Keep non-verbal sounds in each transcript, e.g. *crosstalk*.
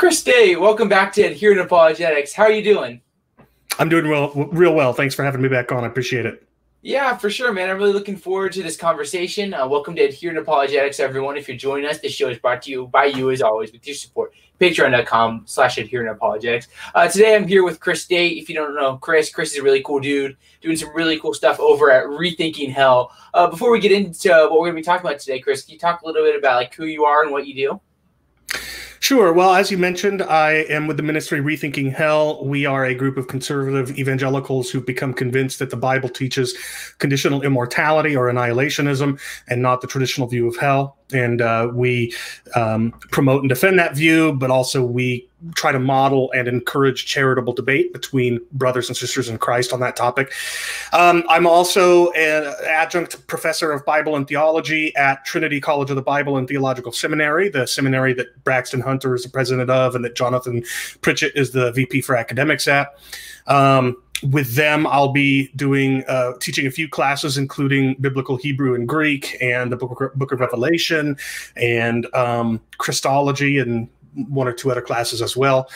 Chris Date, welcome back to Adherent Apologetics. How are you doing? I'm doing real, real well. Thanks for having me back on. I appreciate it. Yeah, for sure, man. I'm really looking forward to this conversation. Uh, welcome to Adherent Apologetics, everyone. If you're joining us, this show is brought to you by you, as always, with your support. Patreon.com slash Adherent Apologetics. Uh, today, I'm here with Chris Date. If you don't know Chris, Chris is a really cool dude doing some really cool stuff over at Rethinking Hell. Uh, before we get into what we're going to be talking about today, Chris, can you talk a little bit about like who you are and what you do? Sure. Well, as you mentioned, I am with the ministry Rethinking Hell. We are a group of conservative evangelicals who've become convinced that the Bible teaches conditional immortality or annihilationism and not the traditional view of hell and uh, we um, promote and defend that view, but also we try to model and encourage charitable debate between brothers and sisters in Christ on that topic. Um, I'm also an adjunct professor of Bible and theology at Trinity College of the Bible and Theological Seminary, the seminary that Braxton Hunter is the president of and that Jonathan Pritchett is the VP for academics at. Um, with them, I'll be doing uh, teaching a few classes, including biblical Hebrew and Greek, and the book, book of Revelation, and um, Christology, and one or two other classes as well.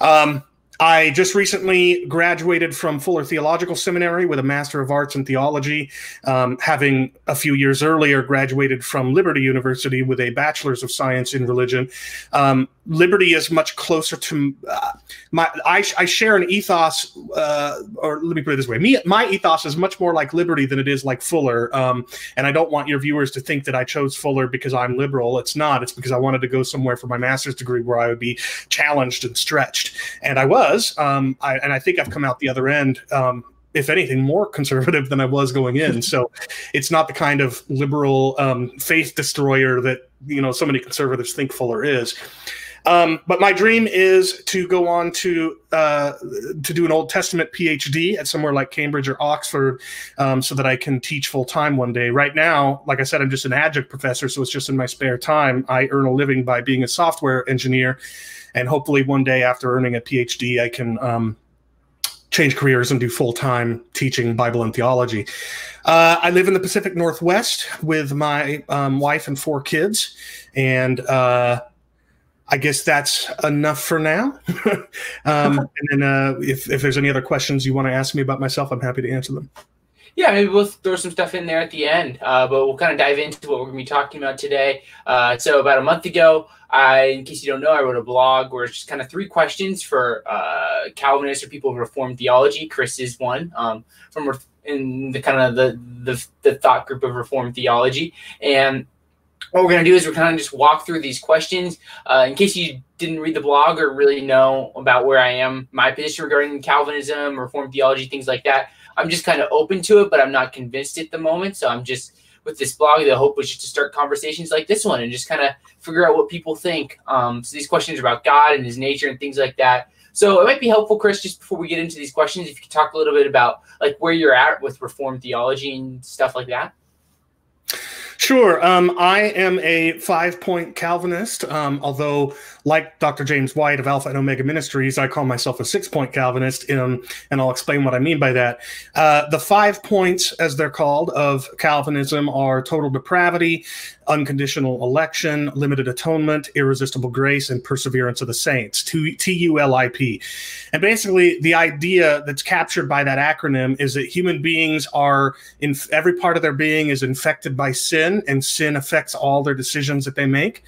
Um, I just recently graduated from Fuller Theological Seminary with a Master of Arts in Theology, um, having a few years earlier graduated from Liberty University with a Bachelor's of Science in Religion. Um, Liberty is much closer to uh, my. I, I, share an ethos, uh, or let me put it this way: me, my ethos is much more like Liberty than it is like Fuller. Um, and I don't want your viewers to think that I chose Fuller because I'm liberal. It's not. It's because I wanted to go somewhere for my master's degree where I would be challenged and stretched, and I was. Um, I, and I think I've come out the other end um, if anything, more *laughs* conservative than I was going in. so it's not the kind of liberal um, faith destroyer that you know so many conservatives think Fuller is. Um, but my dream is to go on to uh, to do an Old Testament PhD at somewhere like Cambridge or Oxford, um, so that I can teach full time one day. Right now, like I said, I'm just an adjunct professor, so it's just in my spare time. I earn a living by being a software engineer, and hopefully one day after earning a PhD, I can um, change careers and do full time teaching Bible and theology. Uh, I live in the Pacific Northwest with my um, wife and four kids, and uh, I guess that's enough for now. *laughs* um, and then uh, if, if there's any other questions you want to ask me about myself, I'm happy to answer them. Yeah, maybe we'll throw some stuff in there at the end, uh, but we'll kind of dive into what we're going to be talking about today. Uh, so, about a month ago, I, in case you don't know, I wrote a blog where it's just kind of three questions for uh, Calvinists or people of Reformed theology. Chris is one um, from in the kind of the, the the thought group of Reformed theology, and what we're going to do is we're kind of just walk through these questions. Uh, in case you didn't read the blog or really know about where I am, my position regarding Calvinism, Reformed theology, things like that, I'm just kind of open to it, but I'm not convinced at the moment. So I'm just with this blog. The hope was just to start conversations like this one and just kind of figure out what people think. Um, so these questions are about God and His nature and things like that. So it might be helpful, Chris, just before we get into these questions, if you could talk a little bit about like where you're at with Reformed theology and stuff like that. Sure. Um, I am a five point Calvinist, um, although, like Dr. James White of Alpha and Omega Ministries, I call myself a six point Calvinist, um, and I'll explain what I mean by that. Uh, the five points, as they're called, of Calvinism are total depravity, unconditional election, limited atonement, irresistible grace, and perseverance of the saints. T U L I P. And basically, the idea that's captured by that acronym is that human beings are, in every part of their being, is infected by sin, and sin affects all their decisions that they make.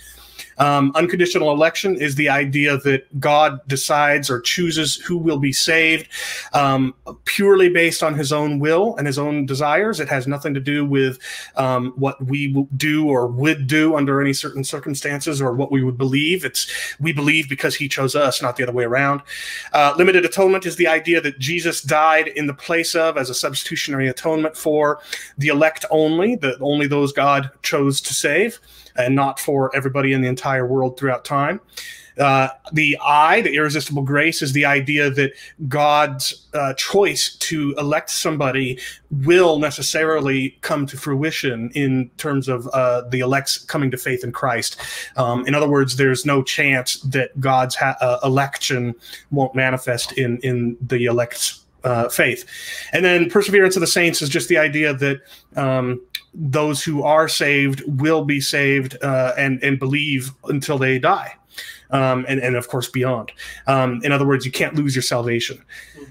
Um, unconditional election is the idea that God decides or chooses who will be saved um, purely based on his own will and his own desires. It has nothing to do with um, what we do or would do under any certain circumstances or what we would believe. It's we believe because he chose us, not the other way around. Uh, limited atonement is the idea that Jesus died in the place of as a substitutionary atonement for the elect only, that only those God chose to save and not for everybody in the entire world throughout time. Uh, the I, the irresistible grace, is the idea that God's uh, choice to elect somebody will necessarily come to fruition in terms of uh, the elects coming to faith in Christ. Um, in other words, there's no chance that God's ha- uh, election won't manifest in in the elect's uh, faith. And then perseverance of the saints is just the idea that um, those who are saved will be saved uh, and and believe until they die. um, and, and of course beyond. Um, in other words, you can't lose your salvation.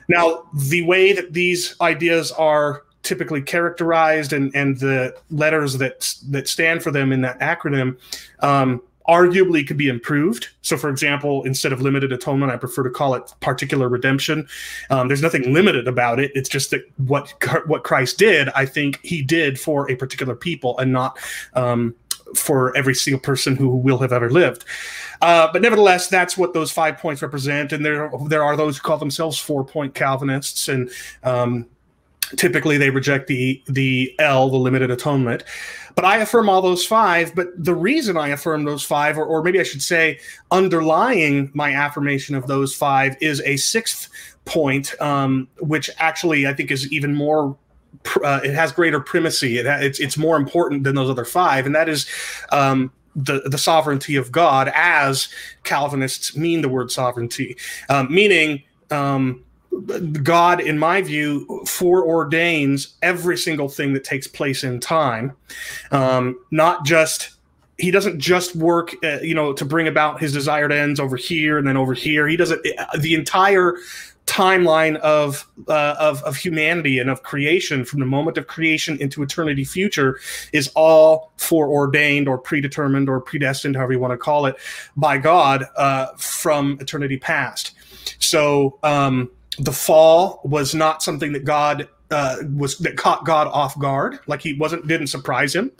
Now, the way that these ideas are typically characterized and, and the letters that that stand for them in that acronym um, arguably could be improved. So, for example, instead of limited atonement, I prefer to call it particular redemption. Um, there's nothing limited about it. It's just that what what Christ did, I think He did for a particular people, and not um, for every single person who will have ever lived. Uh, but nevertheless, that's what those five points represent. And there there are those who call themselves four point Calvinists, and um, typically they reject the the L, the limited atonement. But I affirm all those five. But the reason I affirm those five, or, or maybe I should say, underlying my affirmation of those five, is a sixth point, um, which actually I think is even more. Uh, it has greater primacy. It ha- it's it's more important than those other five, and that is um, the the sovereignty of God, as Calvinists mean the word sovereignty, um, meaning. Um, God, in my view, foreordains every single thing that takes place in time, um, not just he doesn't just work, uh, you know, to bring about his desired ends over here and then over here. He does it uh, the entire timeline of uh, of of humanity and of creation from the moment of creation into eternity future is all foreordained or predetermined or predestined, however you want to call it, by God uh, from eternity past. So. Um, the fall was not something that God uh, was that caught God off guard, like he wasn't didn't surprise him,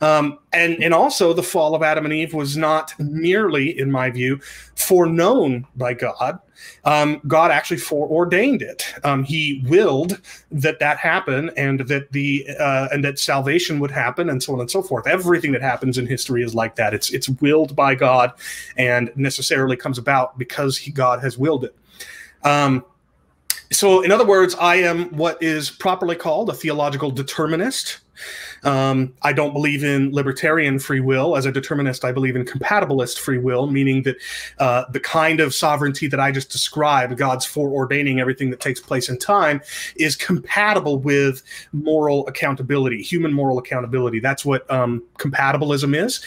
um, and and also the fall of Adam and Eve was not merely, in my view, foreknown by God. Um, God actually foreordained it. Um, he willed that that happen, and that the uh, and that salvation would happen, and so on and so forth. Everything that happens in history is like that. It's it's willed by God, and necessarily comes about because he, God has willed it. Um, so, in other words, I am what is properly called a theological determinist. Um, I don't believe in libertarian free will. As a determinist, I believe in compatibilist free will, meaning that uh, the kind of sovereignty that I just described, God's foreordaining everything that takes place in time, is compatible with moral accountability, human moral accountability. That's what um, compatibilism is.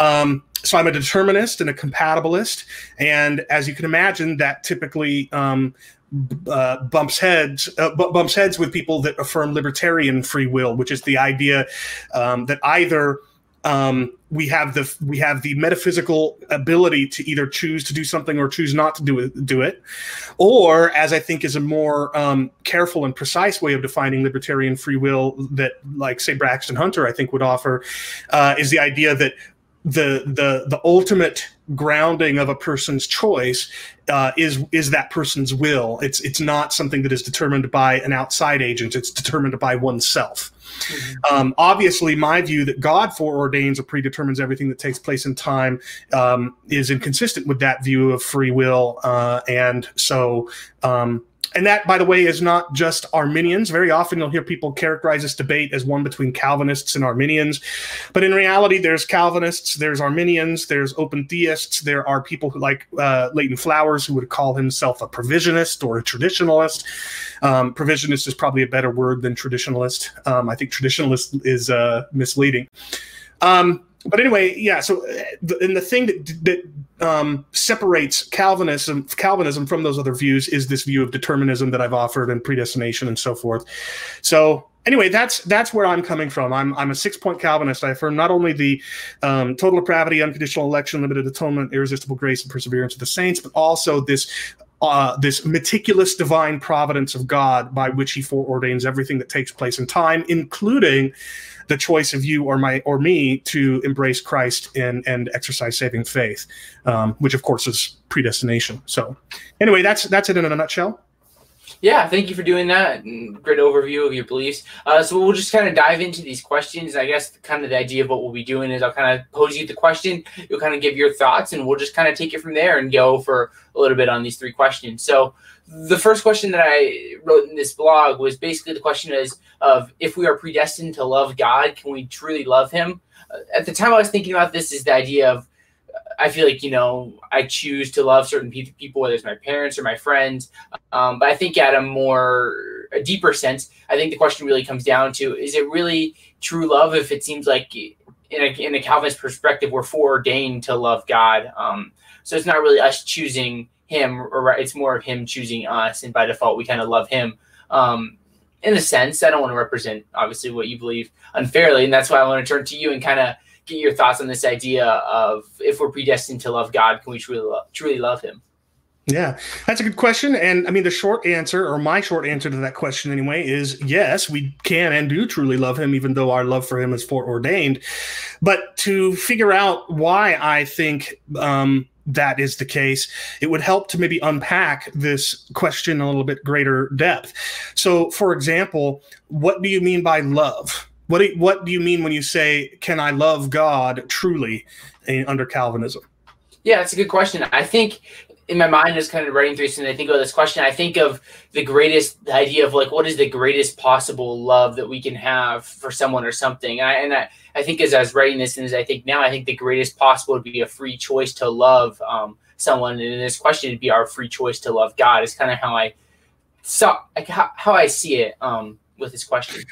Um, so I'm a determinist and a compatibilist, and as you can imagine, that typically um, uh, bumps heads uh, bumps heads with people that affirm libertarian free will, which is the idea um, that either um, we have the we have the metaphysical ability to either choose to do something or choose not to do it, do it, or as I think is a more um, careful and precise way of defining libertarian free will that, like say Braxton Hunter, I think would offer, uh, is the idea that the the the ultimate grounding of a person's choice uh, is is that person's will. It's it's not something that is determined by an outside agent. It's determined by oneself. Mm-hmm. Um, obviously, my view that God foreordains or predetermines everything that takes place in time um, is inconsistent with that view of free will, uh, and so um, and that, by the way, is not just Arminians. Very often you'll hear people characterize this debate as one between Calvinists and Arminians. But in reality, there's Calvinists, there's Arminians, there's open theists, there are people who like uh, Leighton Flowers who would call himself a provisionist or a traditionalist. Um, provisionist is probably a better word than traditionalist. Um, I think traditionalist is uh, misleading. Um, but anyway, yeah. So, uh, and the thing that that um, separates Calvinism Calvinism from those other views is this view of determinism that I've offered and predestination and so forth. So, anyway, that's that's where I'm coming from. I'm I'm a six point Calvinist. I affirm not only the um, total depravity, unconditional election, limited atonement, irresistible grace, and perseverance of the saints, but also this uh, this meticulous divine providence of God by which He foreordains everything that takes place in time, including the choice of you or my or me to embrace Christ and and exercise saving faith, um, which of course is predestination. So, anyway, that's that's it in a nutshell. Yeah, thank you for doing that. Great overview of your beliefs. Uh, so we'll just kind of dive into these questions. I guess kind of the idea of what we'll be doing is I'll kind of pose you the question, you'll kind of give your thoughts, and we'll just kind of take it from there and go for a little bit on these three questions. So the first question that I wrote in this blog was basically the question is of if we are predestined to love God, can we truly love Him? Uh, at the time I was thinking about this is the idea of I feel like you know I choose to love certain people, whether it's my parents or my friends. Um, but I think at a more a deeper sense, I think the question really comes down to: Is it really true love? If it seems like in a, in a Calvinist perspective, we're foreordained to love God. Um, So it's not really us choosing him, or it's more of him choosing us, and by default we kind of love him. Um, in a sense, I don't want to represent obviously what you believe unfairly, and that's why I want to turn to you and kind of get your thoughts on this idea of if we're predestined to love God, can we truly love, truly love Him? Yeah, that's a good question. And I mean, the short answer, or my short answer to that question anyway, is yes, we can and do truly love him, even though our love for him is foreordained. But to figure out why I think um, that is the case, it would help to maybe unpack this question a little bit greater depth. So, for example, what do you mean by love? What do, what do you mean when you say, "Can I love God truly?" Under Calvinism? Yeah, that's a good question. I think in my mind is kind of writing through this and I think of this question. I think of the greatest the idea of like what is the greatest possible love that we can have for someone or something. And I and I, I think as I was writing this and as I think now, I think the greatest possible would be a free choice to love um, someone. And in this question, it'd be our free choice to love God. Is kind of how I saw like how, how I see it um, with this question.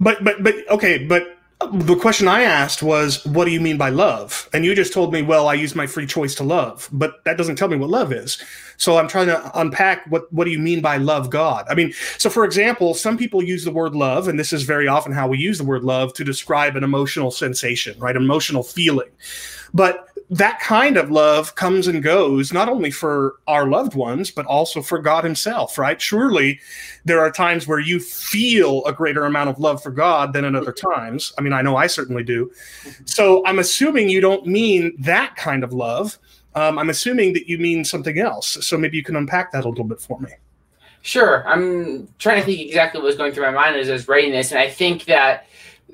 But but but okay, but the question I asked was, what do you mean by love? And you just told me, well, I use my free choice to love, but that doesn't tell me what love is. So I'm trying to unpack what, what do you mean by love God? I mean, so for example, some people use the word love, and this is very often how we use the word love to describe an emotional sensation, right? Emotional feeling. But that kind of love comes and goes not only for our loved ones but also for god himself right? Surely there are times where you feel a greater amount of love for god than at other times. I mean i know i certainly do. So i'm assuming you don't mean that kind of love. Um, i'm assuming that you mean something else. So maybe you can unpack that a little bit for me. Sure. I'm trying to think exactly what was going through my mind as i was writing this and i think that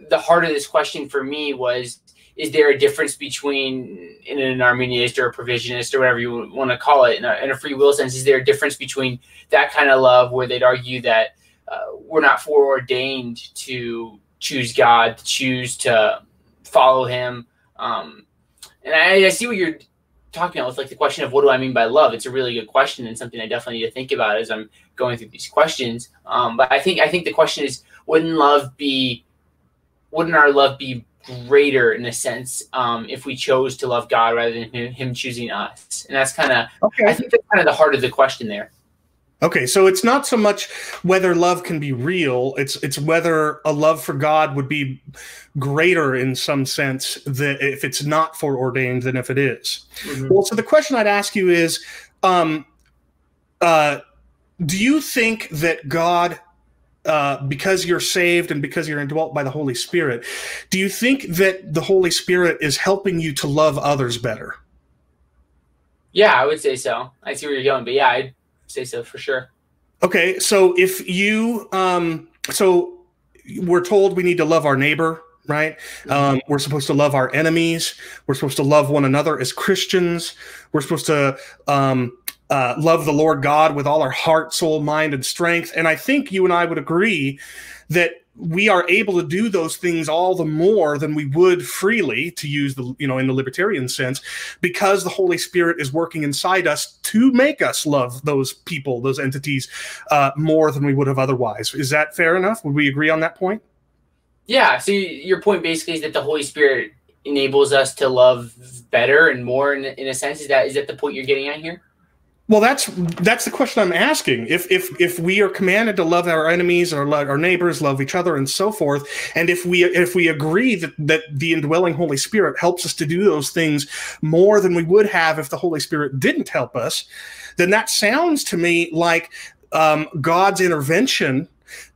the heart of this question for me was is there a difference between in an Arminianist or a provisionist or whatever you want to call it in a, in a, free will sense? Is there a difference between that kind of love where they'd argue that uh, we're not foreordained to choose God, to choose to follow Him? Um, and I, I, see what you're talking about with like the question of what do I mean by love? It's a really good question and something I definitely need to think about as I'm going through these questions. Um, but I think I think the question is, wouldn't love be, wouldn't our love be greater in a sense um, if we chose to love God rather than him, choosing us. And that's kind of, okay. I think that's kind of the heart of the question there. Okay, so it's not so much whether love can be real; it's it's whether a love for God would be greater in some sense that if it's not foreordained than if it is. Mm-hmm. Well, so the question I'd ask you is, um, uh, do you think that God uh, because you're saved and because you're indwelt by the Holy Spirit, do you think that the Holy Spirit is helping you to love others better? Yeah, I would say so. I see where you're going, but yeah, I'd say so for sure. Okay, so if you, um, so we're told we need to love our neighbor, right? Mm-hmm. Um, we're supposed to love our enemies. We're supposed to love one another as Christians. We're supposed to um, uh, love the Lord God with all our heart, soul, mind, and strength. And I think you and I would agree that we are able to do those things all the more than we would freely to use the you know in the libertarian sense because the holy spirit is working inside us to make us love those people those entities uh, more than we would have otherwise. Is that fair enough? Would we agree on that point? Yeah so your point basically is that the holy spirit enables us to love better and more in, in a sense. Is that is that the point you're getting at here well, that's that's the question I'm asking. If if if we are commanded to love our enemies love our neighbors, love each other, and so forth, and if we if we agree that that the indwelling Holy Spirit helps us to do those things more than we would have if the Holy Spirit didn't help us, then that sounds to me like um, God's intervention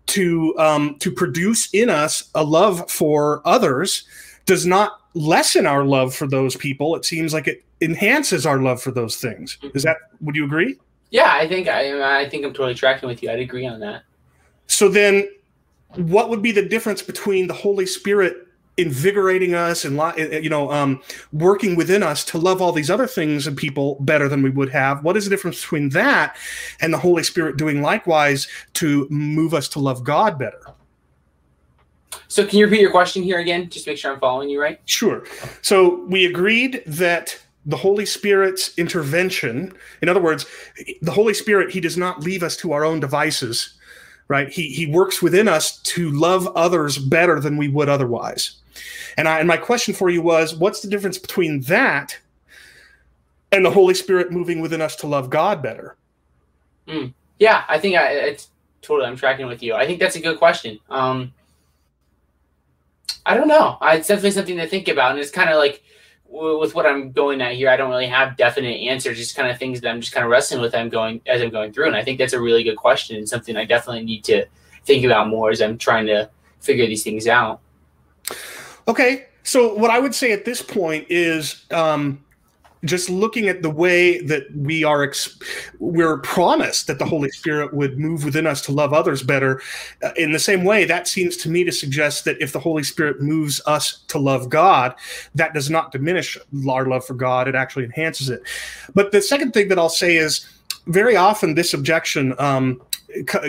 to um, to produce in us a love for others does not lessen our love for those people. It seems like it enhances our love for those things. Mm-hmm. Is that would you agree? Yeah, I think I I think I'm totally tracking with you. I'd agree on that. So then what would be the difference between the Holy Spirit invigorating us and eh, eh, you know um, working within us to love all these other things and people better than we would have what is the difference between that and the holy spirit doing likewise to move us to love god better so can you repeat your question here again just make sure i'm following you right sure so we agreed that the Holy Spirit's intervention. In other words, the Holy Spirit, He does not leave us to our own devices, right? He, he works within us to love others better than we would otherwise. And, I, and my question for you was what's the difference between that and the Holy Spirit moving within us to love God better? Mm. Yeah, I think I, it's totally. I'm tracking with you. I think that's a good question. Um, I don't know. It's definitely something to think about, and it's kind of like with what I'm going at here. I don't really have definite answers. Just kind of things that I'm just kind of wrestling with. I'm going as I'm going through, and I think that's a really good question and something I definitely need to think about more as I'm trying to figure these things out. Okay, so what I would say at this point is. Um, just looking at the way that we are ex- we're promised that the holy spirit would move within us to love others better uh, in the same way that seems to me to suggest that if the holy spirit moves us to love god that does not diminish our love for god it actually enhances it. But the second thing that i'll say is very often this objection um,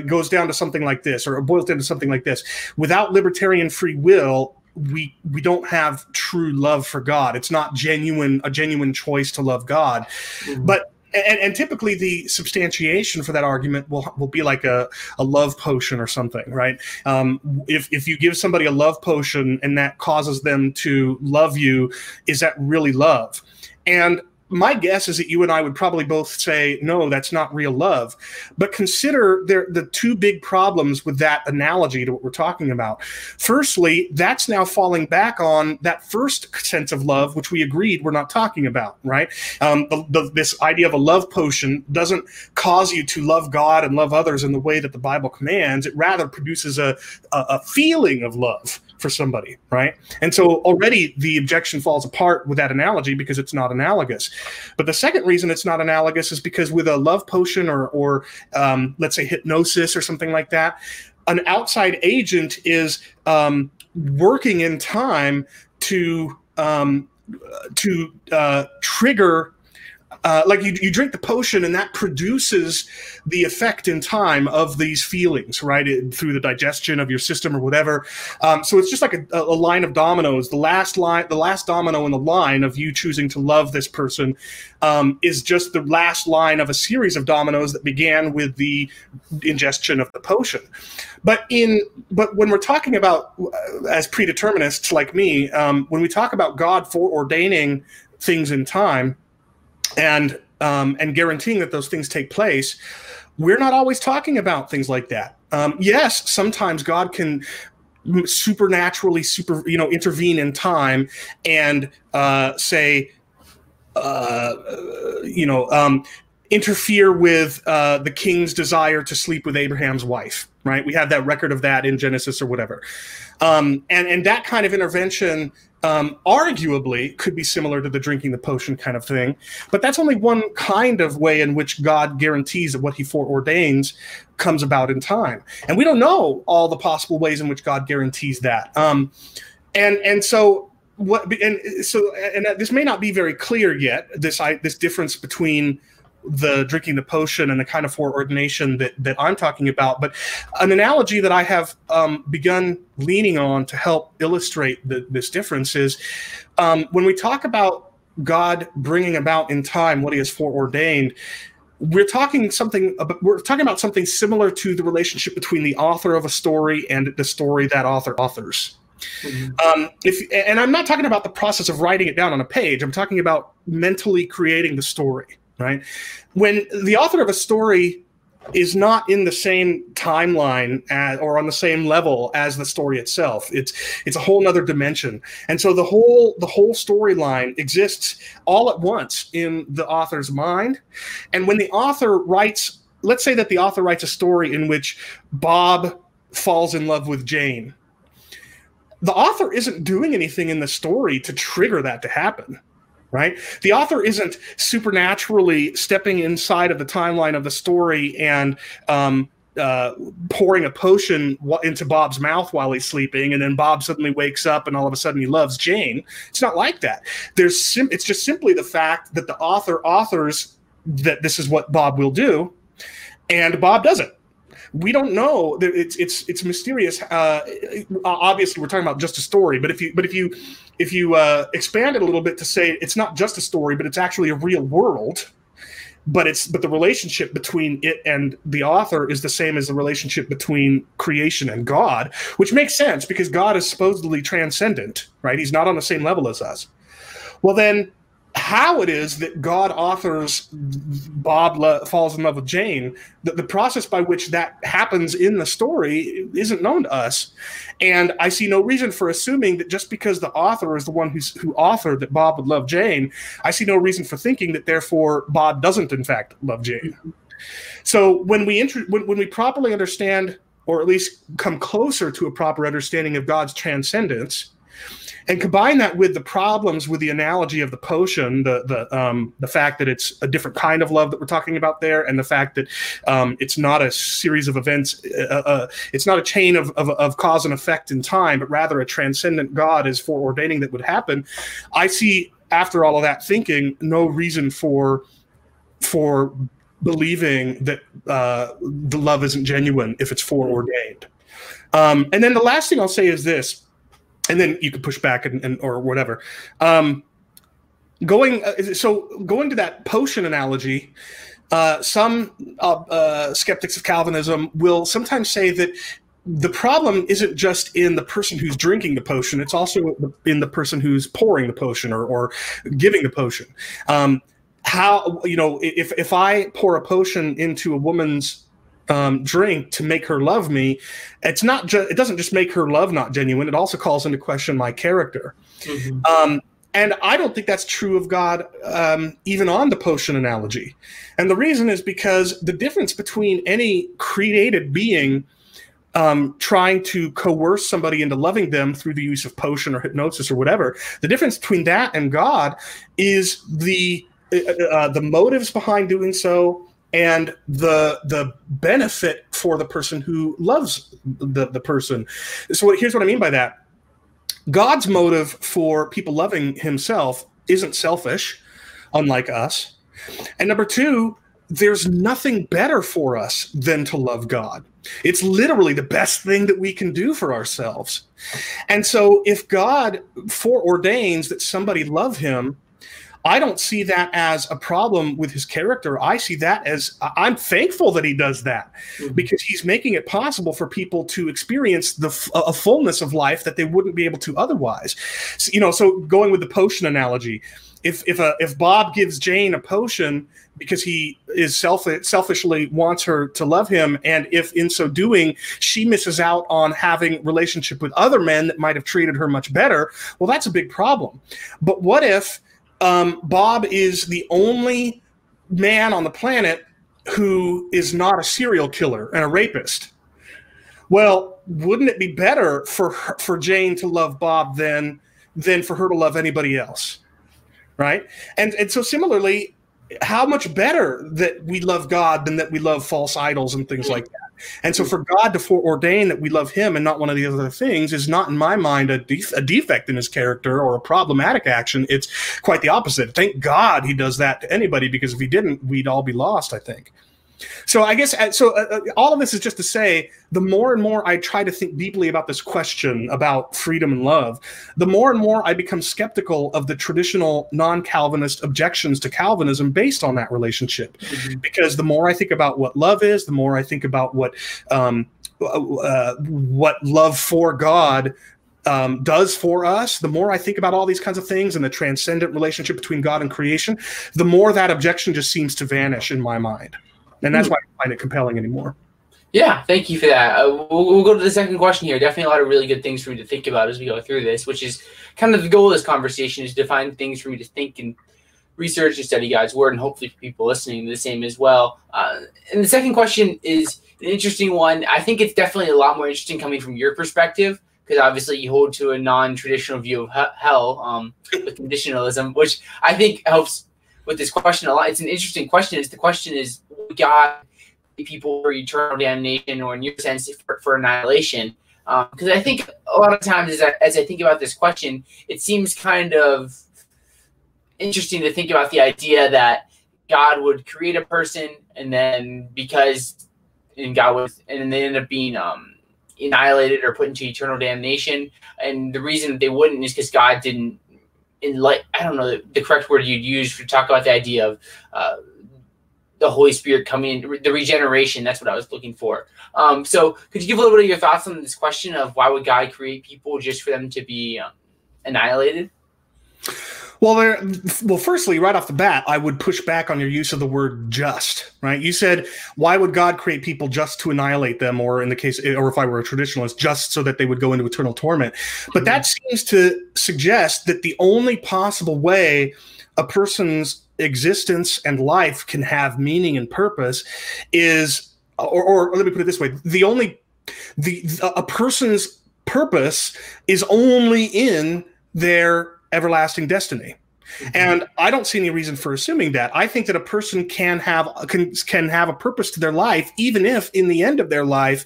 goes down to something like this or boils down to something like this. Without libertarian free will we we don't have true love for God. It's not genuine a genuine choice to love God. Mm-hmm. But and, and, typically the substantiation for that argument will will be like a, a love potion or something, right? Um, if if you give somebody a love potion and that causes them to love you, is that really love? And my guess is that you and I would probably both say, no, that's not real love. But consider there, the two big problems with that analogy to what we're talking about. Firstly, that's now falling back on that first sense of love, which we agreed we're not talking about, right? Um, the, the, this idea of a love potion doesn't cause you to love God and love others in the way that the Bible commands. It rather produces a, a, a feeling of love for somebody, right? And so already the objection falls apart with that analogy because it's not analogous. But the second reason it's not analogous is because with a love potion or, or um, let's say hypnosis or something like that, an outside agent is um, working in time to um, to uh, trigger uh, like you, you drink the potion and that produces the effect in time of these feelings right it, through the digestion of your system or whatever. Um, so it's just like a, a, line of dominoes. The last line the last domino in the line of you choosing to love this person um, is just the last line of a series of dominoes that began with the ingestion of the potion. But in but when we're talking about uh, as predeterminists like me um, when we talk about god foreordaining things in time and um, and guaranteeing that those things take place, we're not always talking about things like that. Um, yes, sometimes God can supernaturally super you know intervene in time and uh, say uh, you know um, interfere with uh, the king's desire to sleep with Abraham's wife. Right, we have that record of that in Genesis or whatever, um, and and that kind of intervention um, arguably could be similar to the drinking the potion kind of thing. But that's only one kind of way in which God guarantees that what he foreordains comes about in time. And we don't know all the possible ways in which God guarantees that. Um, and and so what and so and this may not be very clear yet this I, this difference between the drinking the potion and the kind of foreordination that that I'm talking about. But an analogy that I have um, begun leaning on to help illustrate the, this difference is um, when we talk about God bringing about in time what He has foreordained. We're talking something. About, we're talking about something similar to the relationship between the author of a story and the story that author authors. Mm-hmm. Um, if and I'm not talking about the process of writing it down on a page. I'm talking about mentally creating the story right? When the author of a story is not in the same timeline as, or on the same level as the story itself. It's it's a whole nother dimension. And so the whole the whole storyline exists all at once in the author's mind. And when the author writes, let's say that the author writes a story in which Bob falls in love with Jane. The author isn't doing anything in the story to trigger that to happen right? The author isn't supernaturally stepping inside of the timeline of the story and um, uh, pouring a potion into Bob's mouth while he's sleeping, and then Bob suddenly wakes up and all of a sudden he loves Jane. It's not like that. There's sim- it's just simply the fact that the author authors that this is what Bob will do, and Bob doesn't we don't know. It's it's it's mysterious. Uh, obviously, we're talking about just a story, but if you but if you if you uh, expand it a little bit to say it's not just a story, but it's actually a real world. But it's but the relationship between it and the author is the same as the relationship between creation and God, which makes sense because God is supposedly transcendent, right? He's not on the same level as us. Well, then how it is that God authors Bob lo- falls in love with Jane, the, the process by which that happens in the story isn't known to us. And I see no reason for assuming that just because the author is the one who's, who authored that Bob would love Jane, I see no reason for thinking that therefore Bob doesn't in fact love Jane. So when we inter- when, when we properly understand or at least come closer to a proper understanding of God's transcendence, and combine that with the problems with the analogy of the potion, the the um, the fact that it's a different kind of love that we're talking about there, and the fact that um, it's not a series of events, uh, uh, it's not a chain of, of, of cause and effect in time, but rather a transcendent God is foreordaining that would happen. I see after all of that thinking, no reason for for believing that uh, the love isn't genuine if it's foreordained. Um, and then the last thing I'll say is this and then you can push back and, and or whatever. Um, going uh, so going to that potion analogy. Uh, some uh, uh, skeptics of Calvinism will sometimes say that the problem isn't just in the person who's drinking the potion; it's also in the person who's pouring the potion or, or giving the potion. Um, how you know if if I pour a potion into a woman's um, drink to make her love me, it's not just it doesn't just make her love not genuine. It also calls into question my character. Mm-hmm. Um, and I don't think that's true of God, um, even on the potion analogy. And the reason is because the difference between any created being um, trying to coerce somebody into loving them through the use of potion or hypnosis or whatever, the difference between that and God is the uh, uh the motives behind doing so and the the benefit for the person who loves the, the person. So here's what I mean by that. God's motive for people loving himself isn't selfish, unlike us. And number two, there's nothing better for us than to love God. It's literally the best thing that we can do for ourselves. And so if God foreordains that somebody love him, I don't see that as a problem with his character. I see that as I'm thankful that he does that mm-hmm. because he's making it possible for people to experience the a fullness of life that they wouldn't be able to otherwise. So, you know, so going with the potion analogy, if if a, if Bob gives Jane a potion because he is selfish, selfishly wants her to love him, and if in so doing she misses out on having relationship with other men that might have treated her much better, well, that's a big problem. But what if um, Bob is the only man on the planet who is not a serial killer and a rapist. Well, wouldn't it be better for her, for Jane to love Bob than than for her to love anybody else? Right? And and so similarly, how much better that we love God than that we love false idols and things like that. And so for God to foreordain that we love him and not one of the other things is not in my mind a, def- a defect in his character or a problematic action. It's quite the opposite. Thank God he does that to anybody because if he didn't, we'd all be lost, I think. So I guess uh, so. Uh, uh, all of this is just to say, the more and more I try to think deeply about this question about freedom and love, the more and more I become skeptical of the traditional non-Calvinist objections to Calvinism based on that relationship. Mm-hmm. Because the more I think about what love is, the more I think about what um, uh, uh what love for God um, does for us, the more I think about all these kinds of things and the transcendent relationship between God and creation, the more that objection just seems to vanish in my mind and that's hmm. why I find it compelling anymore. Yeah, thank you for that. Uh, we'll, we'll, go to the second question here. Definitely a lot of really good things for me to think about as we go through this, which is kind of the goal of this conversation is to find things for me to think and research and study God's word, and hopefully for people listening the same as well. Uh, and the second question is an interesting one. I think it's definitely a lot more interesting coming from your perspective because obviously you hold to a non-traditional view of hell um, with conditionalism, which I think helps with this question a lot. It's an interesting question. It's the question is God people for eternal damnation, or in your sense for, for annihilation? Because um, I think a lot of times, as I, as I think about this question, it seems kind of interesting to think about the idea that God would create a person, and then because and God was, and they end up being um, annihilated or put into eternal damnation. And the reason they wouldn't is because God didn't in like I don't know the, correct word you'd use to talk about the idea of uh, the Holy Spirit coming in, the regeneration. That's what I was looking for. Um, so, could you give a little bit of your thoughts on this question of why would God create people just for them to be um, annihilated? Well, there. Well, firstly, right off the bat, I would push back on your use of the word "just." Right? You said, "Why would God create people just to annihilate them?" Or in the case, or if I were a traditionalist, just so that they would go into eternal torment. But mm-hmm. that seems to suggest that the only possible way a person's existence and life can have meaning and purpose is, or, or let me put it this way: the only the a person's purpose is only in their everlasting destiny. Mm-hmm. And I don't see any reason for assuming that. I think that a person can have can, can have a purpose to their life, even if in the end of their life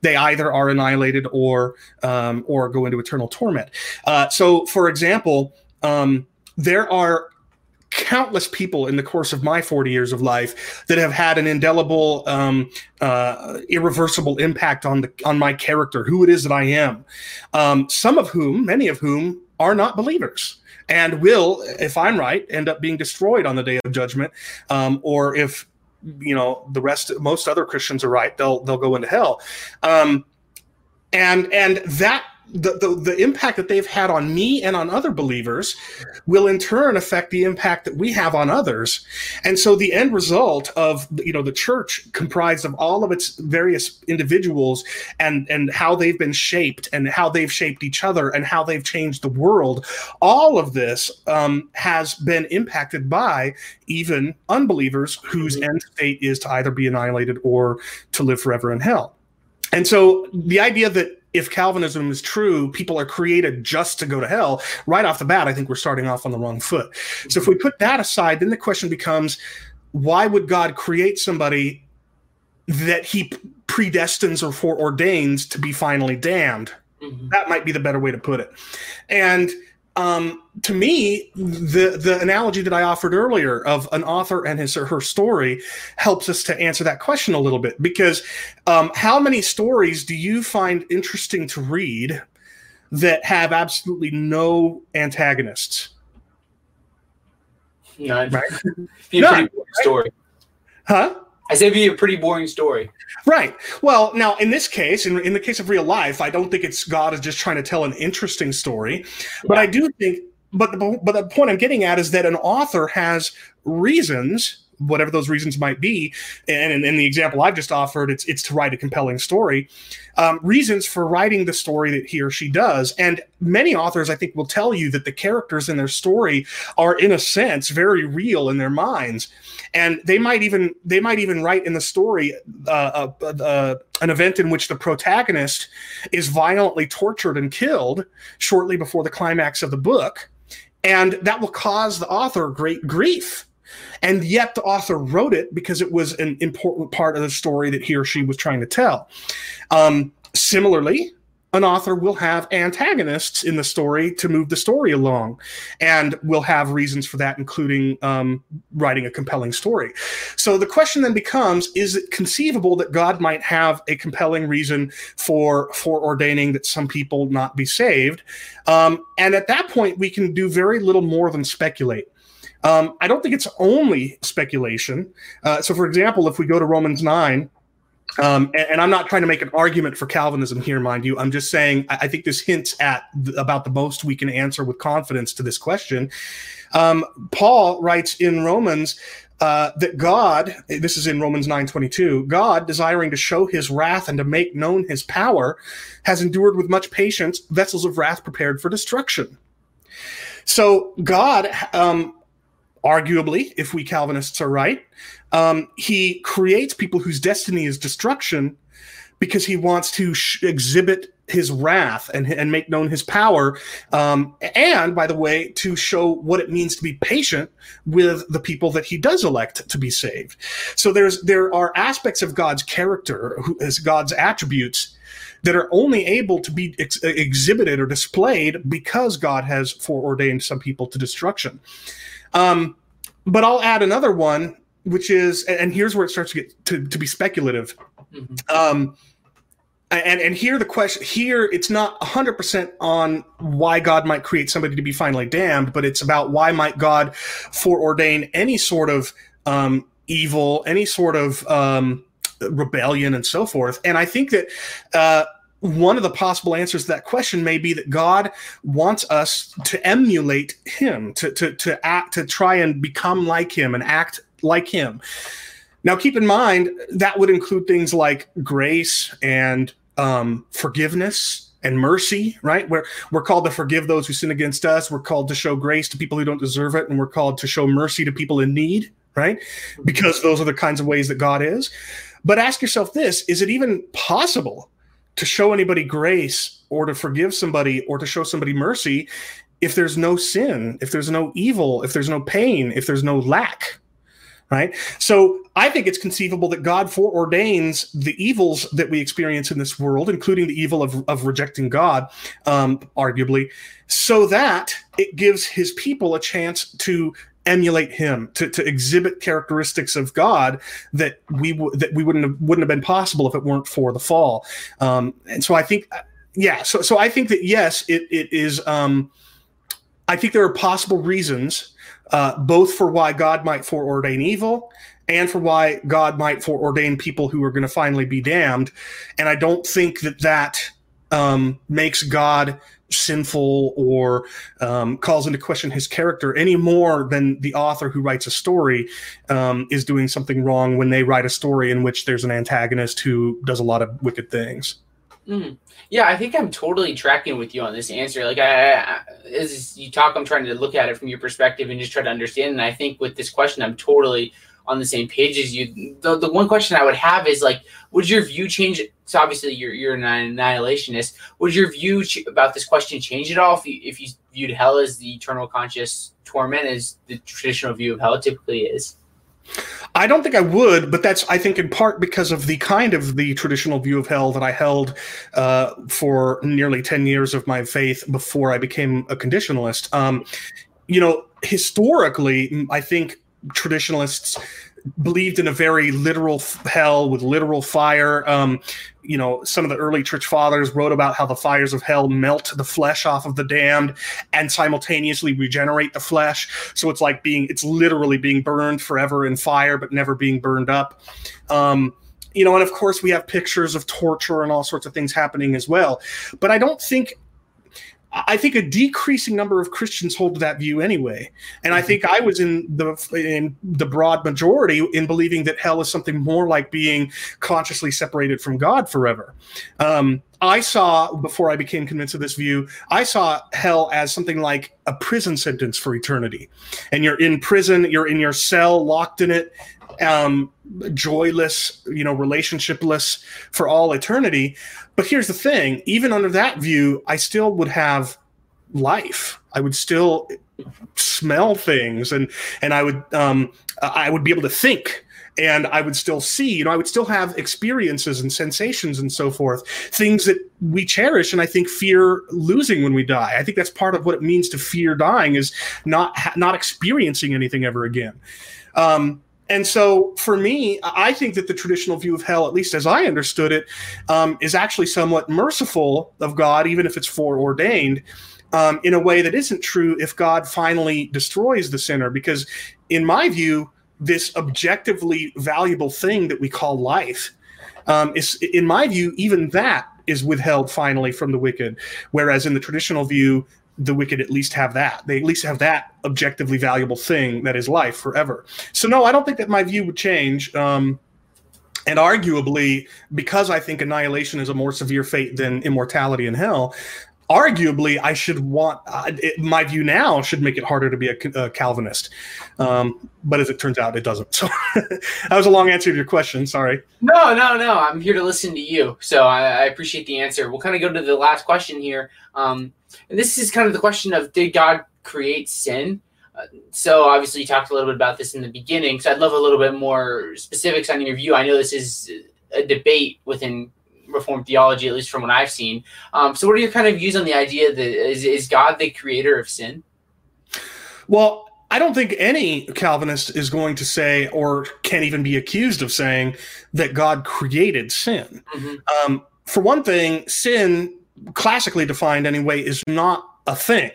they either are annihilated or um, or go into eternal torment. Uh, so, for example, um, there are countless people in the course of my 40 years of life that have had an indelible um, uh, irreversible impact on the on my character who it is that i am um, some of whom many of whom are not believers and will, if I'm right, end up being destroyed on the day of judgment. Um, or if you know the rest, most other Christians are right, they'll they'll go into hell. Um, and and that the, the, the impact that they've had on me and on other believers will in turn affect the impact that we have on others and so the end result of you know the church comprised of all of its various individuals and and how they've been shaped and how they've shaped each other and how they've changed the world all of this um, has been impacted by even unbelievers whose mm-hmm. end state is to either be annihilated or to live forever in hell and so the idea that if Calvinism is true, people are created just to go to hell. Right off the bat, I think we're starting off on the wrong foot. So if we put that aside, then the question becomes why would God create somebody that he predestines or foreordains to be finally damned? Mm-hmm. That might be the better way to put it. And um, to me, the the analogy that I offered earlier of an author and his or her story helps us to answer that question a little bit. Because um, how many stories do you find interesting to read that have absolutely no antagonists? None. Right? *laughs* None, story. Huh? I said it'd be a pretty boring story. Right. Well, now in this case, in, in the case of real life, I don't think it's God is just trying to tell an interesting story, but I do think. But the, but the point I'm getting at is that an author has reasons whatever those reasons might be. And in, the example I've just offered, it's it's to write a compelling story. Um, reasons for writing the story that he or she does, and many authors I think will tell you that the characters in their story are in a sense very real in their minds, and they might even they might even write in the story uh, uh, uh, an event in which the protagonist is violently tortured and killed shortly before the climax of the book. And that will cause the author great grief and yet the author wrote it because it was an important part of the story that he or she was trying to tell. Um, similarly, an author will have antagonists in the story to move the story along and will have reasons for that including um, writing a compelling story. So the question then becomes is it conceivable that god might have a compelling reason for for ordaining that some people not be saved? Um, and at that point we can do very little more than speculate um, I don't think it's only speculation. Uh, so, for example, if we go to Romans 9, um, and, and, I'm not trying to make an argument for Calvinism here, mind you. I'm just saying I, I think this hints at th- about the most we can answer with confidence to this question. Um, Paul writes in Romans uh, that God, this is in Romans 9:22, God, desiring to show His wrath and to make known His power, has endured with much patience vessels of wrath prepared for destruction. So God um, arguably, if we Calvinists are right, um, he creates people whose destiny is destruction because he wants to sh- exhibit his wrath and, and make known his power. Um, and by the way, to show what it means to be patient with the people that he does elect to be saved. So there's there are aspects of God's character, as God's attributes, that are only able to be ex- exhibited or displayed because God has foreordained some people to destruction. Um, but I'll add another one, which is, and here's where it starts to get to, to be speculative. Mm-hmm. Um, and and here the question here it's not 100% on why god might create somebody to be finally damned but it's about why might god foreordain any sort of um, evil any sort of um, rebellion and so forth and i think that uh, one of the possible answers to that question may be that God wants us to emulate Him, to to to act, to try and become like Him and act like Him. Now, keep in mind that would include things like grace and um, forgiveness and mercy, right? Where we're called to forgive those who sin against us. We're called to show grace to people who don't deserve it, and we're called to show mercy to people in need, right? Because those are the kinds of ways that God is. But ask yourself this is it even possible to show anybody grace or to forgive somebody or to show somebody mercy if there's no sin, if there's no evil, if there's no pain, if there's no lack? right? So I think it's conceivable that God foreordains the evils that we experience in this world, including the evil of, of rejecting God, um, arguably, so that it gives his people a chance to emulate him to, to exhibit characteristics of God that we w- that we wouldn't have, wouldn't have been possible if it weren't for the fall. Um, and so I think, yeah, so so I think that yes, it it is. Um, I think there are possible reasons uh, both for why God might foreordain evil and for why God might foreordain people who are going to finally be damned. And I don't think that that um, makes God sinful or um, calls into question his character any more than the author who writes a story um, is doing something wrong when they write a story in which there's an antagonist who does a lot of wicked things. Mm. Yeah, I think I'm totally tracking with you on this answer. Like, I, I, as you talk, I'm trying to look at it from your perspective and just try to understand. And I think with this question, I'm totally on the same page as you. The, the one question I would have is like, would your view change? So obviously, you're you're an annihilationist. Would your view ch- about this question change at all if you if you viewed hell as the eternal conscious torment, as the traditional view of hell typically is? I don't think I would, but that's I think in part because of the kind of the traditional view of hell that I held uh, for nearly ten years of my faith before I became a conditionalist. Um, you know, historically, I think traditionalists believed in a very literal hell with literal fire. Um, you know, some of the early church fathers wrote about how the fires of hell melt the flesh off of the damned and simultaneously regenerate the flesh. So it's like being, it's literally being burned forever in fire, but never being burned up. Um, you know, and of course, we have pictures of torture and all sorts of things happening as well. But I don't think I think a decreasing number of Christians hold that view anyway, and I mm-hmm. think I was in the in the broad majority in believing that hell is something more like being consciously separated from God forever. Um, I saw before I became convinced of this view, I saw hell as something like a prison sentence for eternity, and you're in prison, you're in your cell, locked in it, um, joyless, you know, relationshipless for all eternity. But here's the thing: even under that view, I still would have life. I would still smell things, and and I would um, I would be able to think and I would still see, you know, I would still have experiences and sensations and so forth, things that we cherish and I think fear losing when we die. I think that's part of what it means to fear dying is not not experiencing anything ever again. Um, and so for me, I think that the traditional view of hell, at least as I understood it, um, is actually somewhat merciful of God, even if it's foreordained. Um, in a way that isn't true if God finally destroys the sinner. Because, in my view, this objectively valuable thing that we call life um, is, in my view, even that is withheld finally from the wicked. Whereas in the traditional view, the wicked at least have that. They at least have that objectively valuable thing that is life forever. So no, I don't think that my view would change. Um, and arguably, because I think annihilation is a more severe fate than immortality in hell, arguably I should want uh, it, my view now should make it harder to be a, a Calvinist. Um, but as it turns out, it doesn't. *laughs* So that was a long answer to your question. Sorry. No, no, no. I'm here to listen to you. So I, I appreciate the answer. We'll kind of go to the last question here. Um, and this is kind of the question of did God create sin? Uh, so obviously you talked a little bit about this in the beginning. So I'd love a little bit more specifics on your view. I know this is a debate within Reformed theology, at least from what I've seen. Um, so what are your kind of views on the idea that is, is God the creator of sin? Well, I don't think any Calvinist is going to say, or can even be accused of saying, that God created sin. Mm-hmm. Um, for one thing, sin classically defined anyway, is not a thing.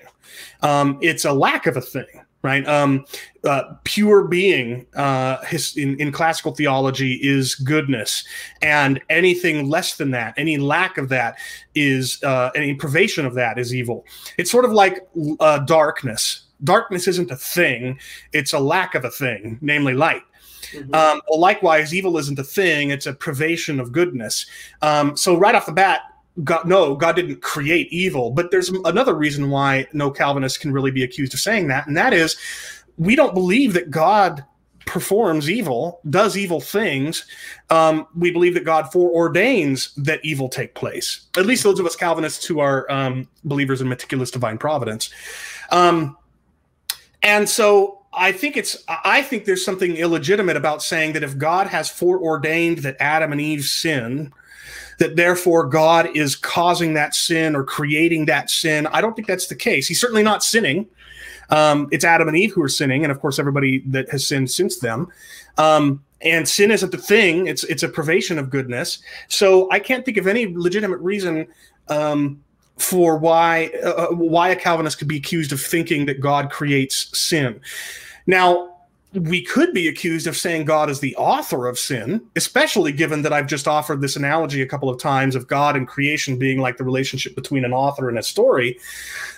Um, it's a lack of a thing, right? Um, uh, pure being uh, his, in, in classical theology is goodness, and anything less than that, any lack of that, is uh, any privation of that is evil. It's sort of like uh, darkness. Darkness isn't a thing; it's a lack of a thing, namely light. Mm-hmm. Um, well, likewise, evil isn't a thing; it's a privation of goodness. Um, so, right off the bat, God, no, God didn't create evil. But there's another reason why no Calvinist can really be accused of saying that, and that is we don't believe that God performs evil, does evil things. Um, we believe that God foreordains that evil take place. At least those of us Calvinists who are um, believers in meticulous divine providence. Um, and so I think it's I think there's something illegitimate about saying that if God has foreordained that Adam and Eve sin, that therefore God is causing that sin or creating that sin. I don't think that's the case. He's certainly not sinning. Um, it's Adam and Eve who are sinning, and of course everybody that has sinned since them. Um, and sin isn't the thing; it's it's a privation of goodness. So I can't think of any legitimate reason um, for why uh, uh why a Calvinist could be accused of thinking that God creates sin. Now, we could be accused of saying God is the author of sin, especially given that I've just offered this analogy a couple of times of God and creation being like the relationship between an author and a story.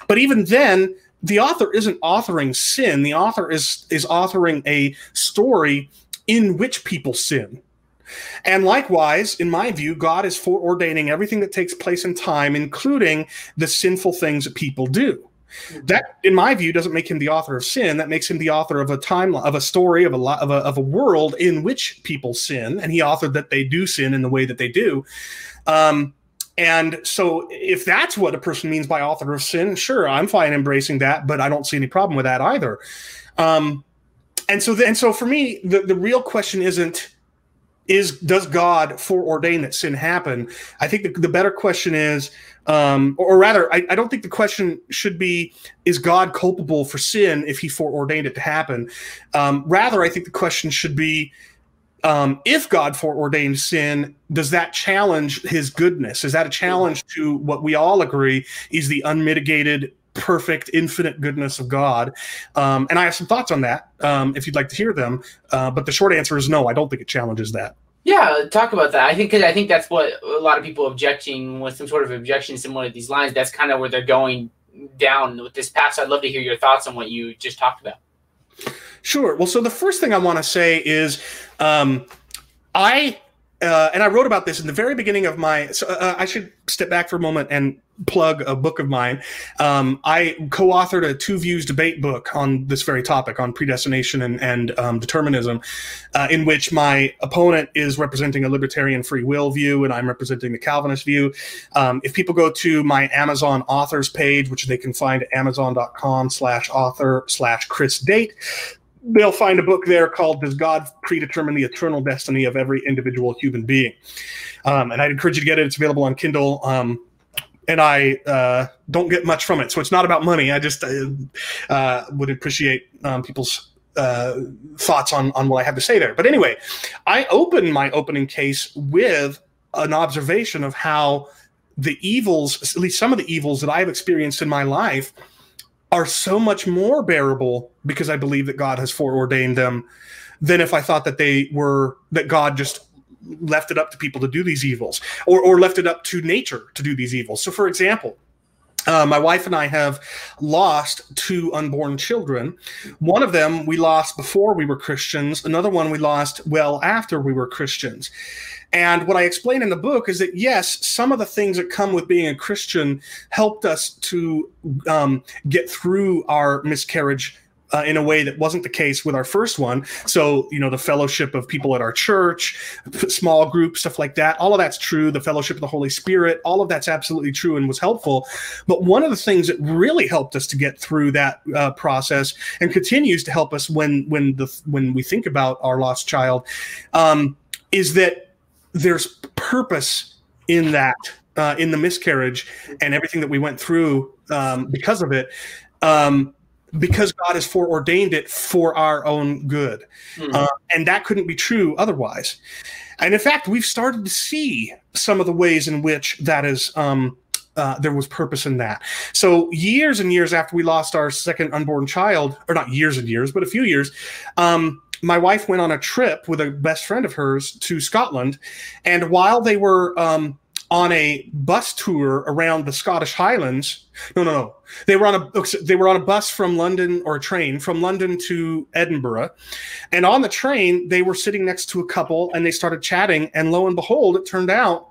But even then, the author isn't authoring sin. The author is is authoring a story in which people sin. And likewise, in my view, God is foreordaining everything that takes place in time, including the sinful things that people do. That, in my view, doesn't make him the author of sin. That makes him the author of a time of a story of a of a, of a world in which people sin, and he authored that they do sin in the way that they do. Um, and so, if that's what a person means by author of sin, sure, I'm fine embracing that, but I don't see any problem with that either. Um, and so, and so, for me, the the real question isn't is does God foreordain that sin happen? I think the, the better question is um, or, or, rather, I, I, don't think the question should be, is God culpable for sin if he foreordained it to happen? Um, rather, I think the question should be, um, if God foreordained sin, does that challenge his goodness? Is that a challenge to what we all agree is the unmitigated, perfect, infinite goodness of God? Um, and I have some thoughts on that um, if you'd like to hear them. Uh, but the short answer is no, I don't think it challenges that. Yeah, talk about that. I think cause I think that's what a lot of people objecting with some sort of objection similar to these lines. That's kind of where they're going down with this path. So I'd love to hear your thoughts on what you just talked about. Sure. Well, so the first thing I want to say is um, I uh, and I wrote about this in the very beginning of my. So uh, I should step back for a moment and plug a book of mine. Um, I co-authored a two views debate book on this very topic on predestination and, and um, determinism, uh, in which my opponent is representing a libertarian free will view and I'm representing the Calvinist view. Um, if people go to my Amazon authors page, which they can find at amazon.com slash author slash Chris Date, they'll find a book there called Does God Predetermine the Eternal Destiny of Every Individual Human Being? Um, and I'd encourage you to get it. It's available on Kindle. Um, and I uh, don't get much from it. So it's not about money. I just uh, uh, would appreciate um, people's uh, thoughts on, on what I have to say there. But anyway, I open my opening case with an observation of how the evils, at least some of the evils that I've experienced in my life, are so much more bearable because I believe that God has foreordained them than if I thought that they were that God just left it up to people to do these evils or, or left it up to nature to do these evils. So, for example, uh, my wife and I have lost two unborn children. One of them we lost before we were Christians, another one we lost well after we were Christians. And what I explain in the book is that yes, some of the things that come with being a Christian helped us to um, get through our miscarriage uh, in a way that wasn't the case with our first one. So, you know, the fellowship of people at our church, small group, stuff like that, all of that's true. The fellowship of the Holy Spirit, all of that's absolutely true and was helpful. But one of the things that really helped us to get through that uh, process and continues to help us when when the when we think about our lost child um, is that there's purpose in that uh, in the miscarriage and everything that we went through um, because of it um, because god has foreordained it for our own good mm-hmm. uh, and that couldn't be true otherwise and in fact we've started to see some of the ways in which that is um, uh, there was purpose in that. So years and years after we lost our second unborn child, or not years and years, but a few years, um, my wife went on a trip with a best friend of hers to Scotland, and while they were um, on a bus tour around the Scottish Highlands. No, no, no. They were on a they were on a bus from London or a train from London to Edinburgh, and on the train they were sitting next to a couple and they started chatting. And lo and behold, it turned out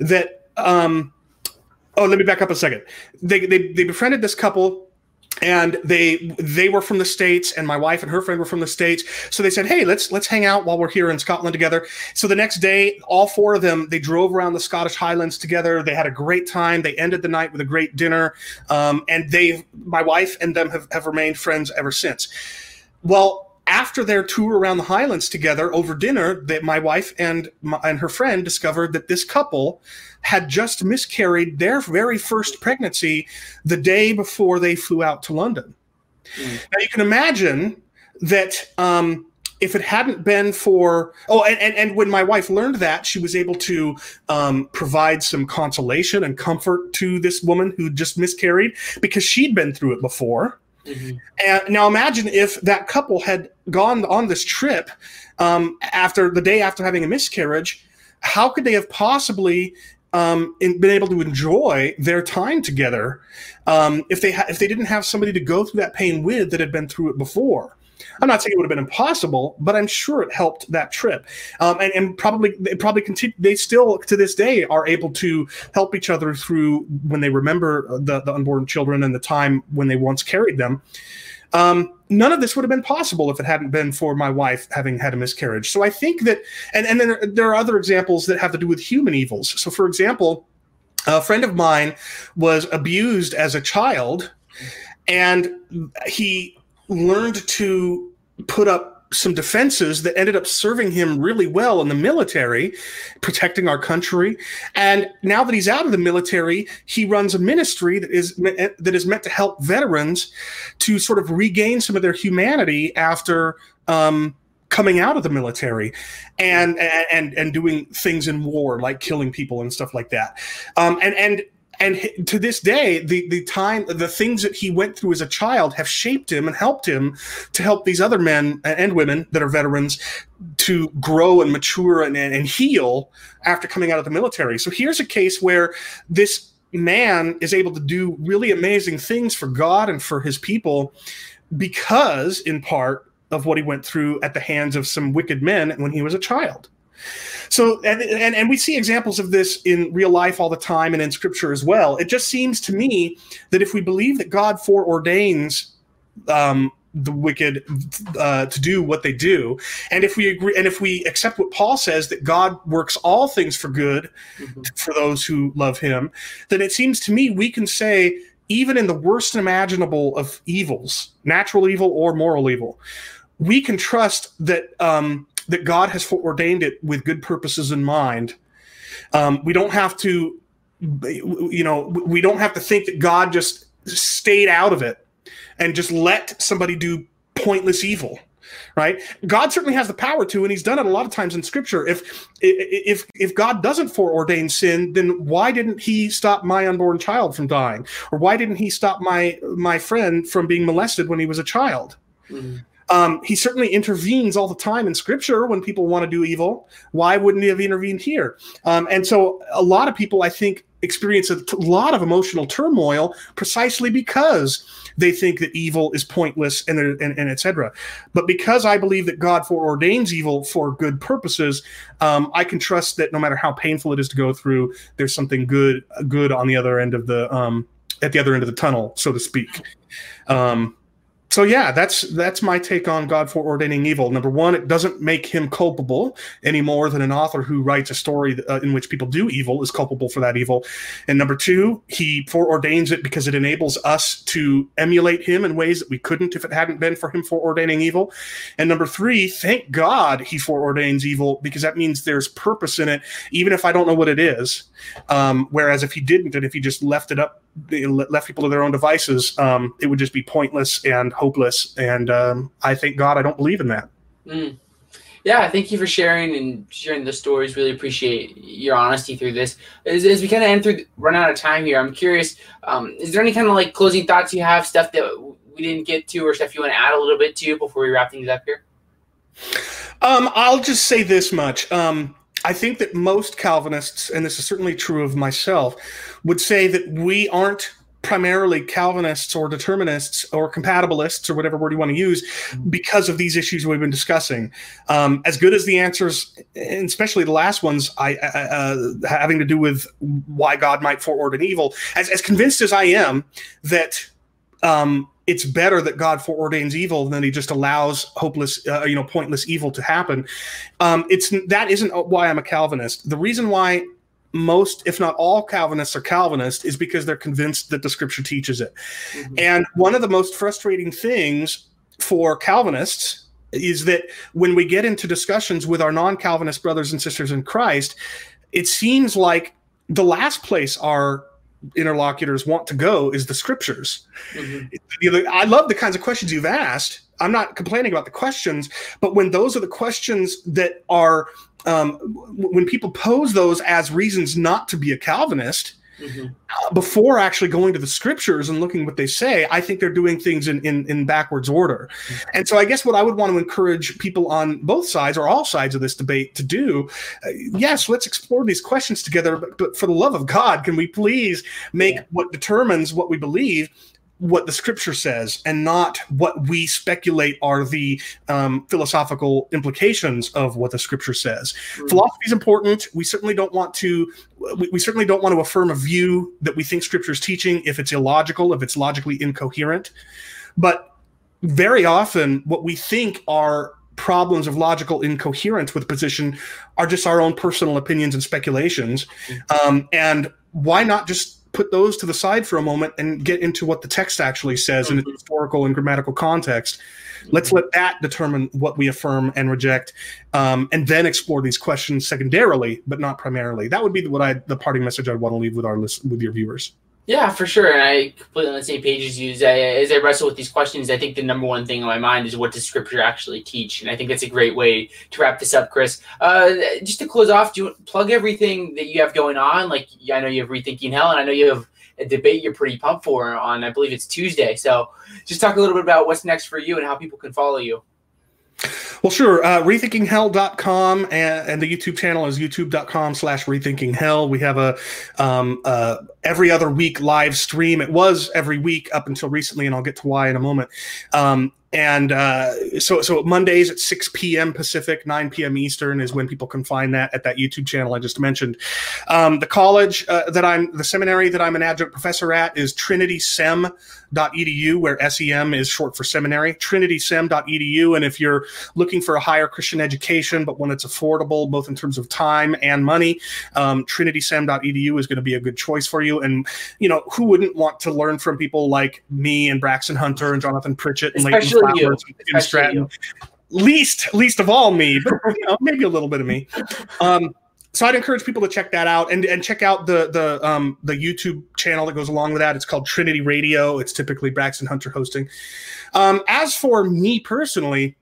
that um, oh, let me back up a second. They they they befriended this couple and they they were from the states and my wife and her friend were from the states. So they said hey let's let's hang out while we're here in scotland together. So the next day all four of them they drove around the scottish highlands together. They had a great time. They ended the night with a great dinner. Um, and they my wife and them have, have remained friends ever since. Well after their tour around the highlands together over dinner that my wife and my, and her friend discovered that this couple had just miscarried their very first pregnancy the day before they flew out to London. Mm. Now you can imagine that um, if it hadn't been for oh and, and, and when my wife learned that she was able to um, provide some consolation and comfort to this woman who just miscarried because she'd been through it before mm-hmm. and now imagine if that couple had gone on this trip um, after the day after having a miscarriage how could they have possibly um, been able to enjoy their time together um, if they ha- if they didn't have somebody to go through that pain with that had been through it before. I'm not saying it would have been impossible, but I'm sure it helped that trip. Um, and, and, probably they probably continue. They still to this day are able to help each other through when they remember the, the unborn children and the time when they once carried them. Um, none of this would have been possible if it hadn't been for my wife having had a miscarriage. So I think that, and, and then there are other examples that have to do with human evils. So, for example, a friend of mine was abused as a child, and he learned to put up some defenses that ended up serving him really well in the military, protecting our country. And now that he's out of the military, he runs a ministry that is that is meant to help veterans to sort of regain some of their humanity after um, coming out of the military and and and doing things in war like killing people and stuff like that. Um, and and and to this day the the time the things that he went through as a child have shaped him and helped him to help these other men and women that are veterans to grow and mature and, and heal after coming out of the military. So here's a case where this man is able to do really amazing things for god and for his people because in part of what he went through at the hands of some wicked men when he was a child so, and, and, and we see examples of this in real life all the time and in scripture as well. It just seems to me that if we believe that God foreordains um, the wicked uh, to do what they do, and if we agree, and if we accept what Paul says that God works all things for good mm-hmm. for those who love Him, then it seems to me we can say even in the worst imaginable of evils, natural evil or moral evil, we can trust that um, that God has ordained it with good purposes in mind. Um, we don't have to, you know, we don't have to think that God just stayed out of it and just let somebody do pointless evil right god certainly has the power to and he's done it a lot of times in scripture if if if god doesn't foreordain sin then why didn't he stop my unborn child from dying or why didn't he stop my my friend from being molested when he was a child mm-hmm. Um, he certainly intervenes all the time in scripture when people want to do evil. Why wouldn't he have intervened here? Um, and so a lot of people, I think, experience a lot of emotional turmoil precisely because they think that evil is pointless and, and, and etc. But because I believe that God foreordains evil for good purposes, um, I can trust that no matter how painful it is to go through, there's something good good on the other end of the um, at the other end of the tunnel, so to speak. Um, so yeah, that's that's my take on God foreordaining evil. Number one, it doesn't make him culpable any more than an author who writes a story uh, in which people do evil is culpable for that evil. And number two, he foreordains it because it enables us to emulate him in ways that we couldn't if it hadn't been for him foreordaining evil. And number three, thank God he foreordains evil because that means there's purpose in it, even if I don't know what it is. Um, whereas if he didn't, and if he just left it up left people to their own devices, um, it would just be pointless and hopeless. And um, I thank God I don't believe in that. Mm. Yeah, thank you for sharing and sharing the stories. Really appreciate your honesty through this. As, as we kind of end through, run out of time here, I'm curious. Um, is there any kind of like closing thoughts you have, stuff that we didn't get to, or stuff you want to add a little bit to before we wrap things up here? Um, I'll just say this much. Um, I think that most Calvinists, and this is certainly true of myself, would say that we aren't primarily Calvinists or determinists or compatibilists or whatever word you want to use because of these issues we've been discussing. Um, as good as the answers, and especially the last ones, I, uh, having to do with why God might foreordain evil, as, as convinced as I am that um, it's better that God foreordains evil than He just allows hopeless, uh, you know, pointless evil to happen. Um, it's that isn't why I'm a Calvinist. The reason why most, if not all, Calvinists are Calvinist is because they're convinced that the Scripture teaches it. Mm-hmm. And one of the most frustrating things for Calvinists is that when we get into discussions with our non-Calvinist brothers and sisters in Christ, it seems like the last place our interlocutors want to go is the scriptures. Mm-hmm. I love the kinds of questions you've asked. I'm not complaining about the questions, but when those are the questions that are, um, when people pose those as reasons not to be a Calvinist, Mm-hmm. Uh, before actually going to the scriptures and looking what they say, I think they're doing things in, in, in backwards order. Mm-hmm. And so I guess what I would want to encourage people on both sides or all sides of this debate to do, uh, yes, let's explore these questions together, but, but, for the love of God, can we please make yeah. what determines what we believe what the scripture says and not what we speculate are the um, philosophical implications of what the scripture says. Mm-hmm. Philosophy is important. We certainly don't want to. We, we, certainly don't want to affirm a view that we think scripture is teaching if it's illogical, if it's logically incoherent. But very often, what we think are problems of logical incoherence with position are just our own personal opinions and speculations. Mm-hmm. Um, and why not just put those to the side for a moment and get into what the text actually says mm-hmm. in its historical and grammatical context. Let's let that determine what we affirm and reject, um, and then explore these questions secondarily, but not primarily. That would be what I the parting message I'd want to leave with our list with your viewers. Yeah, for sure. And I completely on the same page as you. As I, as I wrestle with these questions, I think the number one thing in my mind is what does Scripture actually teach? And I think that's a great way to wrap this up, Chris. Uh, just to close off, do you plug everything that you have going on? Like I know you have Rethinking Hell, and I know you have a debate you're pretty pumped for on, I believe it's Tuesday. So just talk a little bit about what's next for you and how people can follow you. Well, sure. Uh, rethinkinghell.com and, and the YouTube channel is youtube.com slash rethinkinghell. We have a um, uh, every other week live stream. It was every week up until recently, and I'll get to why in a moment. Um, and uh, so so Mondays at 6 p.m. Pacific, 9 p.m. Eastern is when people can find that at that YouTube channel I just mentioned. Um, the college uh, that I'm, the seminary that I'm an adjunct professor at is trinitysem.edu, where SEM is short for seminary. Trinitysem.edu, and if you're looking for a higher Christian education but one that's affordable both in terms of time and money, um, trinitysem.edu is going to be a good choice for you. And you know who wouldn't want to learn from people like me and Braxton Hunter and Jonathan Pritchett and Leighton Flowers and Tim Stratton. You. Least, least of all me, but you know, maybe a little bit of me. Um, so I'd encourage people to check that out and, and check out the the um, the YouTube channel that goes along with that. It's called Trinity Radio. It's typically Braxton Hunter hosting. Um, as for me personally,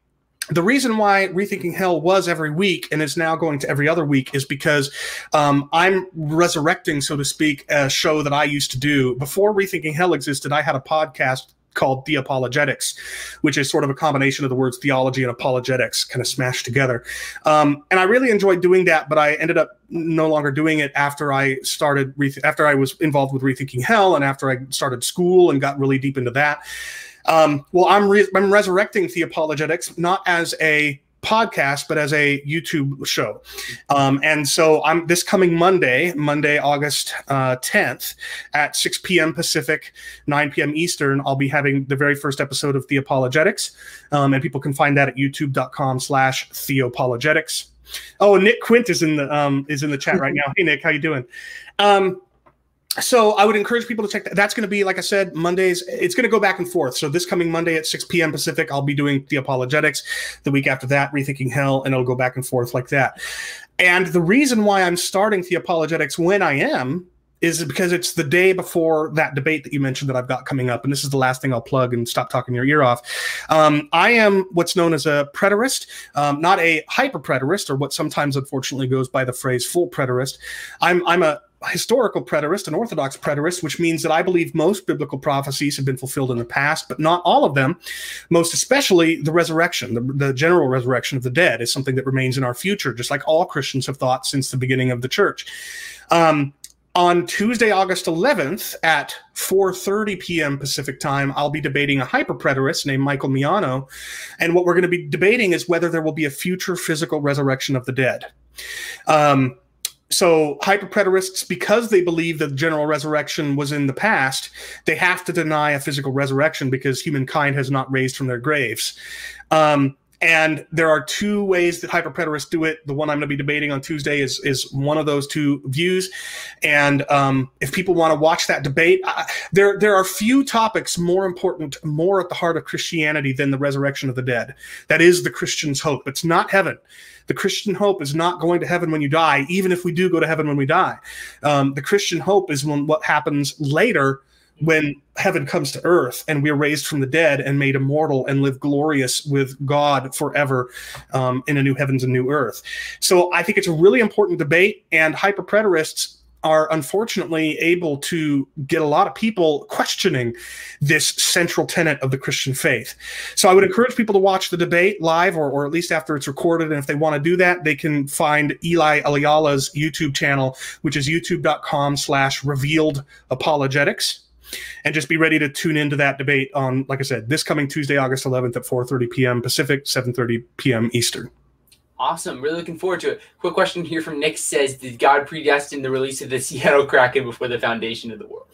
the reason why Rethinking Hell was every week and is now going to every other week is because um, I'm resurrecting, so to speak, a show that I used to do before Rethinking Hell existed. I had a podcast called Theopologetics, which is sort of a combination of the words theology and apologetics kind of smashed together. Um, and I really enjoyed doing that, but I ended up no longer doing it after I started, after I was involved with Rethinking Hell and after I started school and got really deep into that. Um, well, I'm re- I'm resurrecting Theopologetics not as a podcast, but as a YouTube show. Um, and so I'm this coming Monday, Monday, August uh, 10th at 6 p.m. Pacific, 9 p.m. Eastern. I'll be having the very first episode of Theopologetics, um, and people can find that at youtube.com slash theopologetics. Oh, Nick Quint is in the um, is in the chat right *laughs* now. Hey, Nick, how you doing? Um, so I would encourage people to check that. That's going to be, like I said, Mondays. It's going to go back and forth. So this coming Monday at 6 p.m. Pacific, I'll be doing Theopologetics. The week after that, rethinking hell, and it'll go back and forth like that. And the reason why I'm starting Theopologetics when I am is because it's the day before that debate that you mentioned that I've got coming up, and this is the last thing I'll plug and stop talking your ear off. Um, I am what's known as a preterist, um, not a hyper preterist, or what sometimes unfortunately goes by the phrase full preterist. I'm I'm a historical preterist, an orthodox preterist, which means that I believe most biblical prophecies have been fulfilled in the past, but not all of them. Most especially the resurrection, the, the, general resurrection of the dead, is something that remains in our future, just like all Christians have thought since the beginning of the church. Um, on Tuesday, August 11th at 4:30 p.m. Pacific time, I'll be debating a hyperpreterist named Michael Miano, and what we're going to be debating is whether there will be a future physical resurrection of the dead. Um, so hyperpreterists, because they believe that general resurrection was in the past, they have to deny a physical resurrection because humankind has not raised from their graves. Um, and there are two ways that hyperpreterists do it. The one I'm going to be debating on Tuesday is is one of those two views. And um, if people want to watch that debate, uh, there there are few topics more important, more at the heart of Christianity than the resurrection of the dead. That is the Christian's hope. It's not heaven. The Christian hope is not going to heaven when you die, even if we do go to heaven when we die. Um, the Christian hope is when what happens later when heaven comes to earth and we're raised from the dead and made immortal and live glorious with God forever um, in a new heavens and new earth. So I think it's a really important debate, and hyperpreterists are unfortunately able to get a lot of people questioning this central tenet of the Christian faith. So I would encourage people to watch the debate live or, or at least after it's recorded. And if they want to do that, they can find Eli Ayala's YouTube channel, which is youtube.com slash revealed apologetics and just be ready to tune into that debate on, like I said, this coming Tuesday, August 11th at 4:30 p.m. Pacific, 7:30 p.m. Eastern. Awesome. Really looking forward to it. Quick question here from Nick says, Did God predestine the release of the Seattle Kraken before the foundation of the world?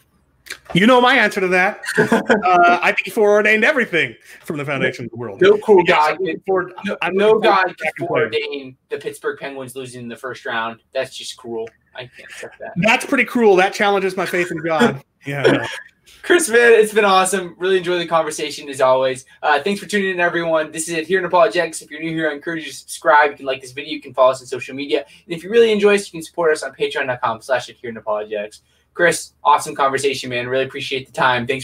You know my answer to that. *laughs* uh, I think he foreordained everything from the foundation of the world. No cool God. For, no, no God can foreordain the Pittsburgh Penguins losing in the first round. That's just cruel. I can't accept that. That's pretty cruel. That challenges my faith in God. Yeah. *laughs* Chris, man, it's been awesome. Really enjoy the conversation as always. Uh, thanks for tuning in, everyone. This is Adherent Apologetics. If you're new here, I encourage you to subscribe. You can like this video. You can follow us on social media. And if you really enjoy us, you can support us on patreon.com slash adherent apologetics. Chris, awesome conversation, man. Really appreciate the time. Thanks.